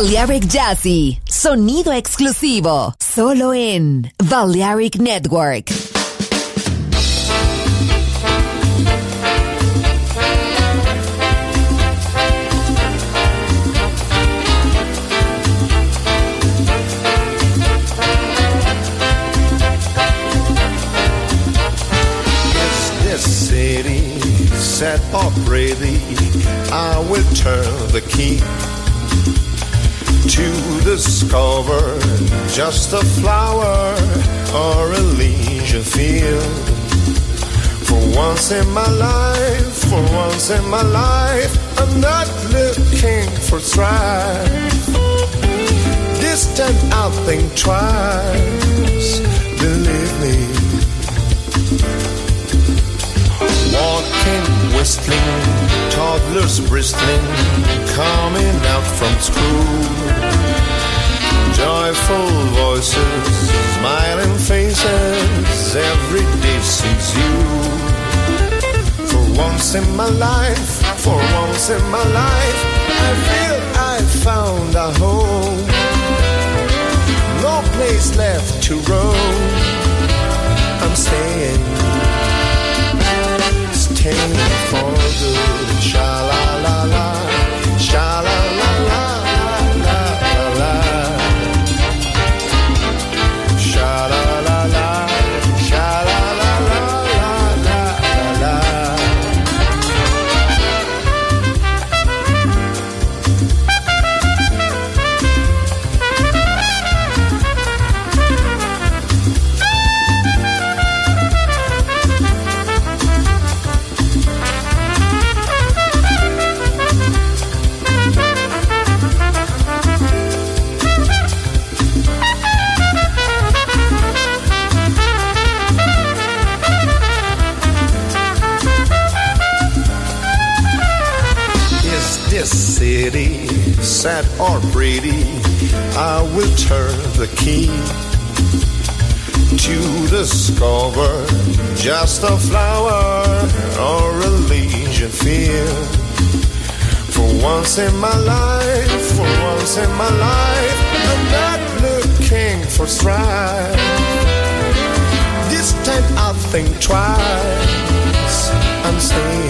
Balearic Jazzy, sonido exclusivo, solo en Balearic Network. this city set up ready, I will turn the key to discover just a flower or a leisure field. For once in my life, for once in my life, I'm not looking for strife. Distant, I'll think twice, believe me. Walking, whistling, toddlers bristling, coming out from school. Joyful voices, smiling faces, every day sees you. For once in my life, for once in my life, I feel I found a home. No place left to roam. I'm staying, staying for good. Sha la la la, sha la once in my life, for once in my life, I'm not looking for strife. This time I'll think twice. I'm staying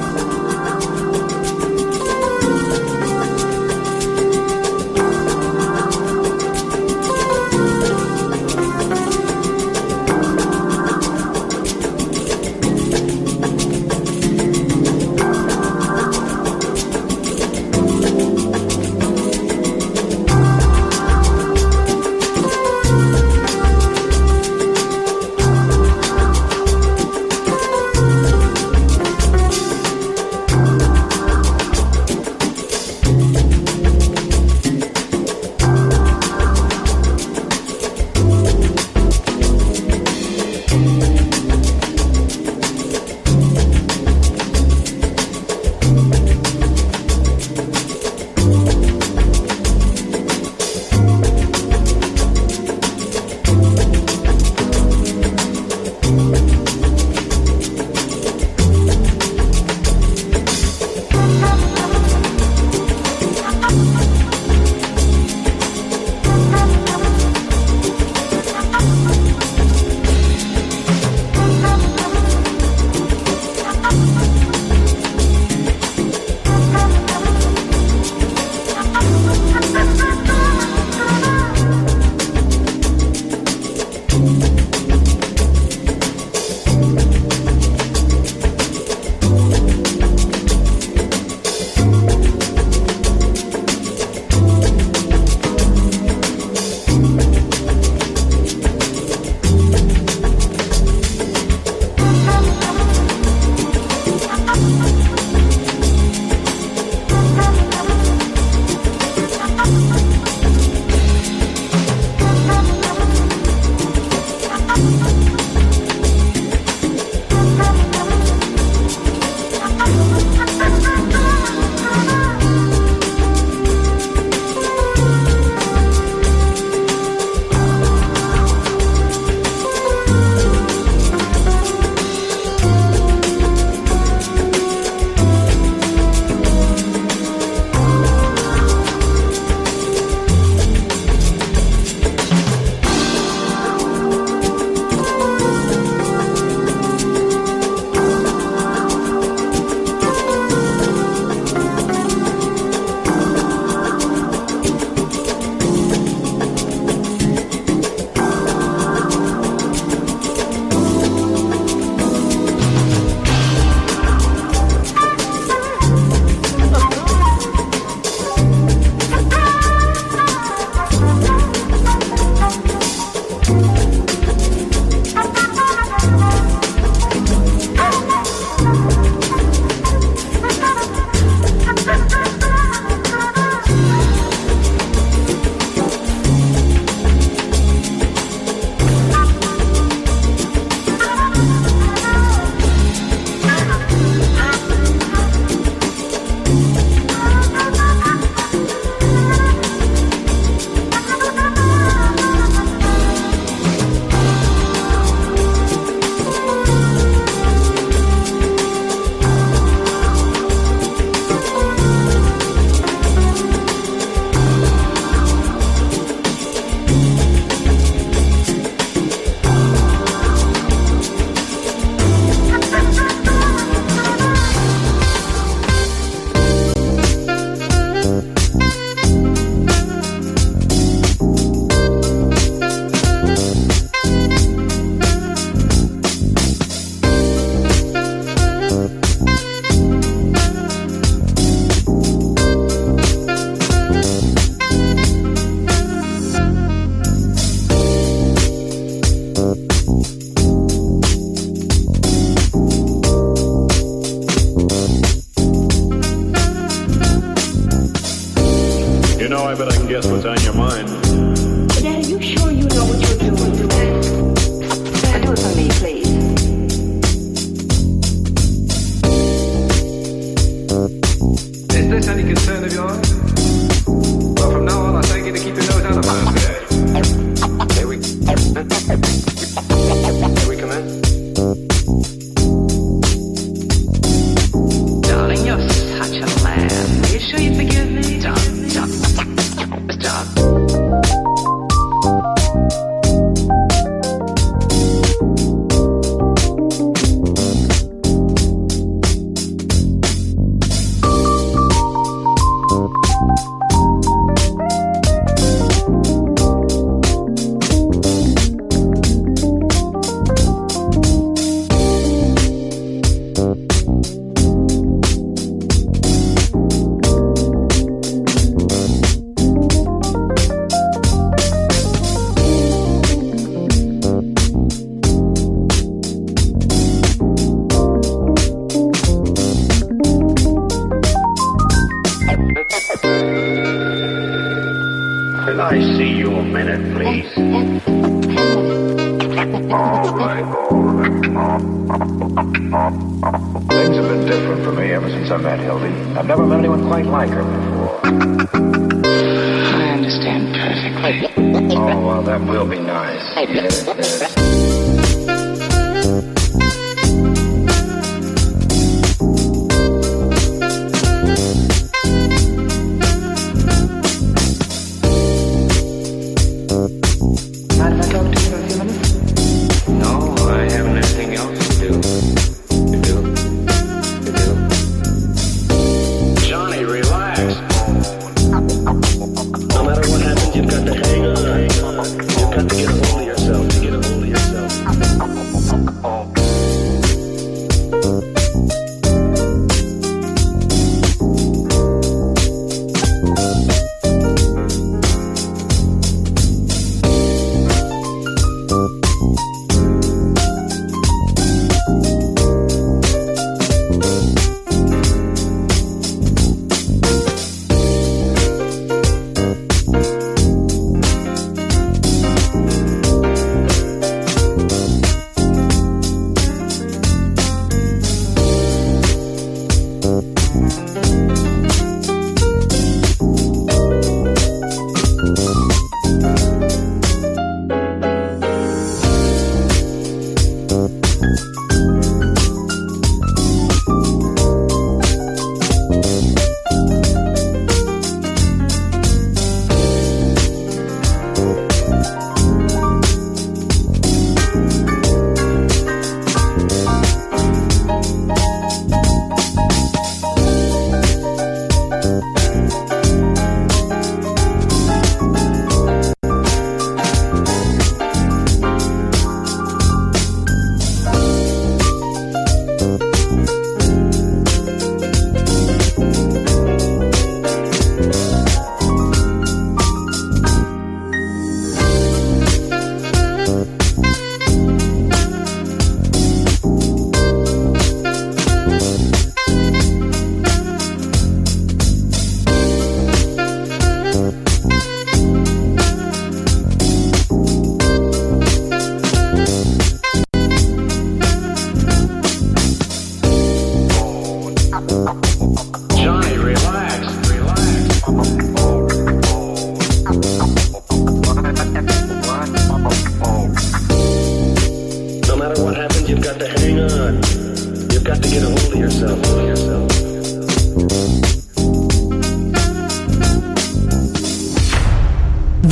Oh, well, that will be nice. Yes.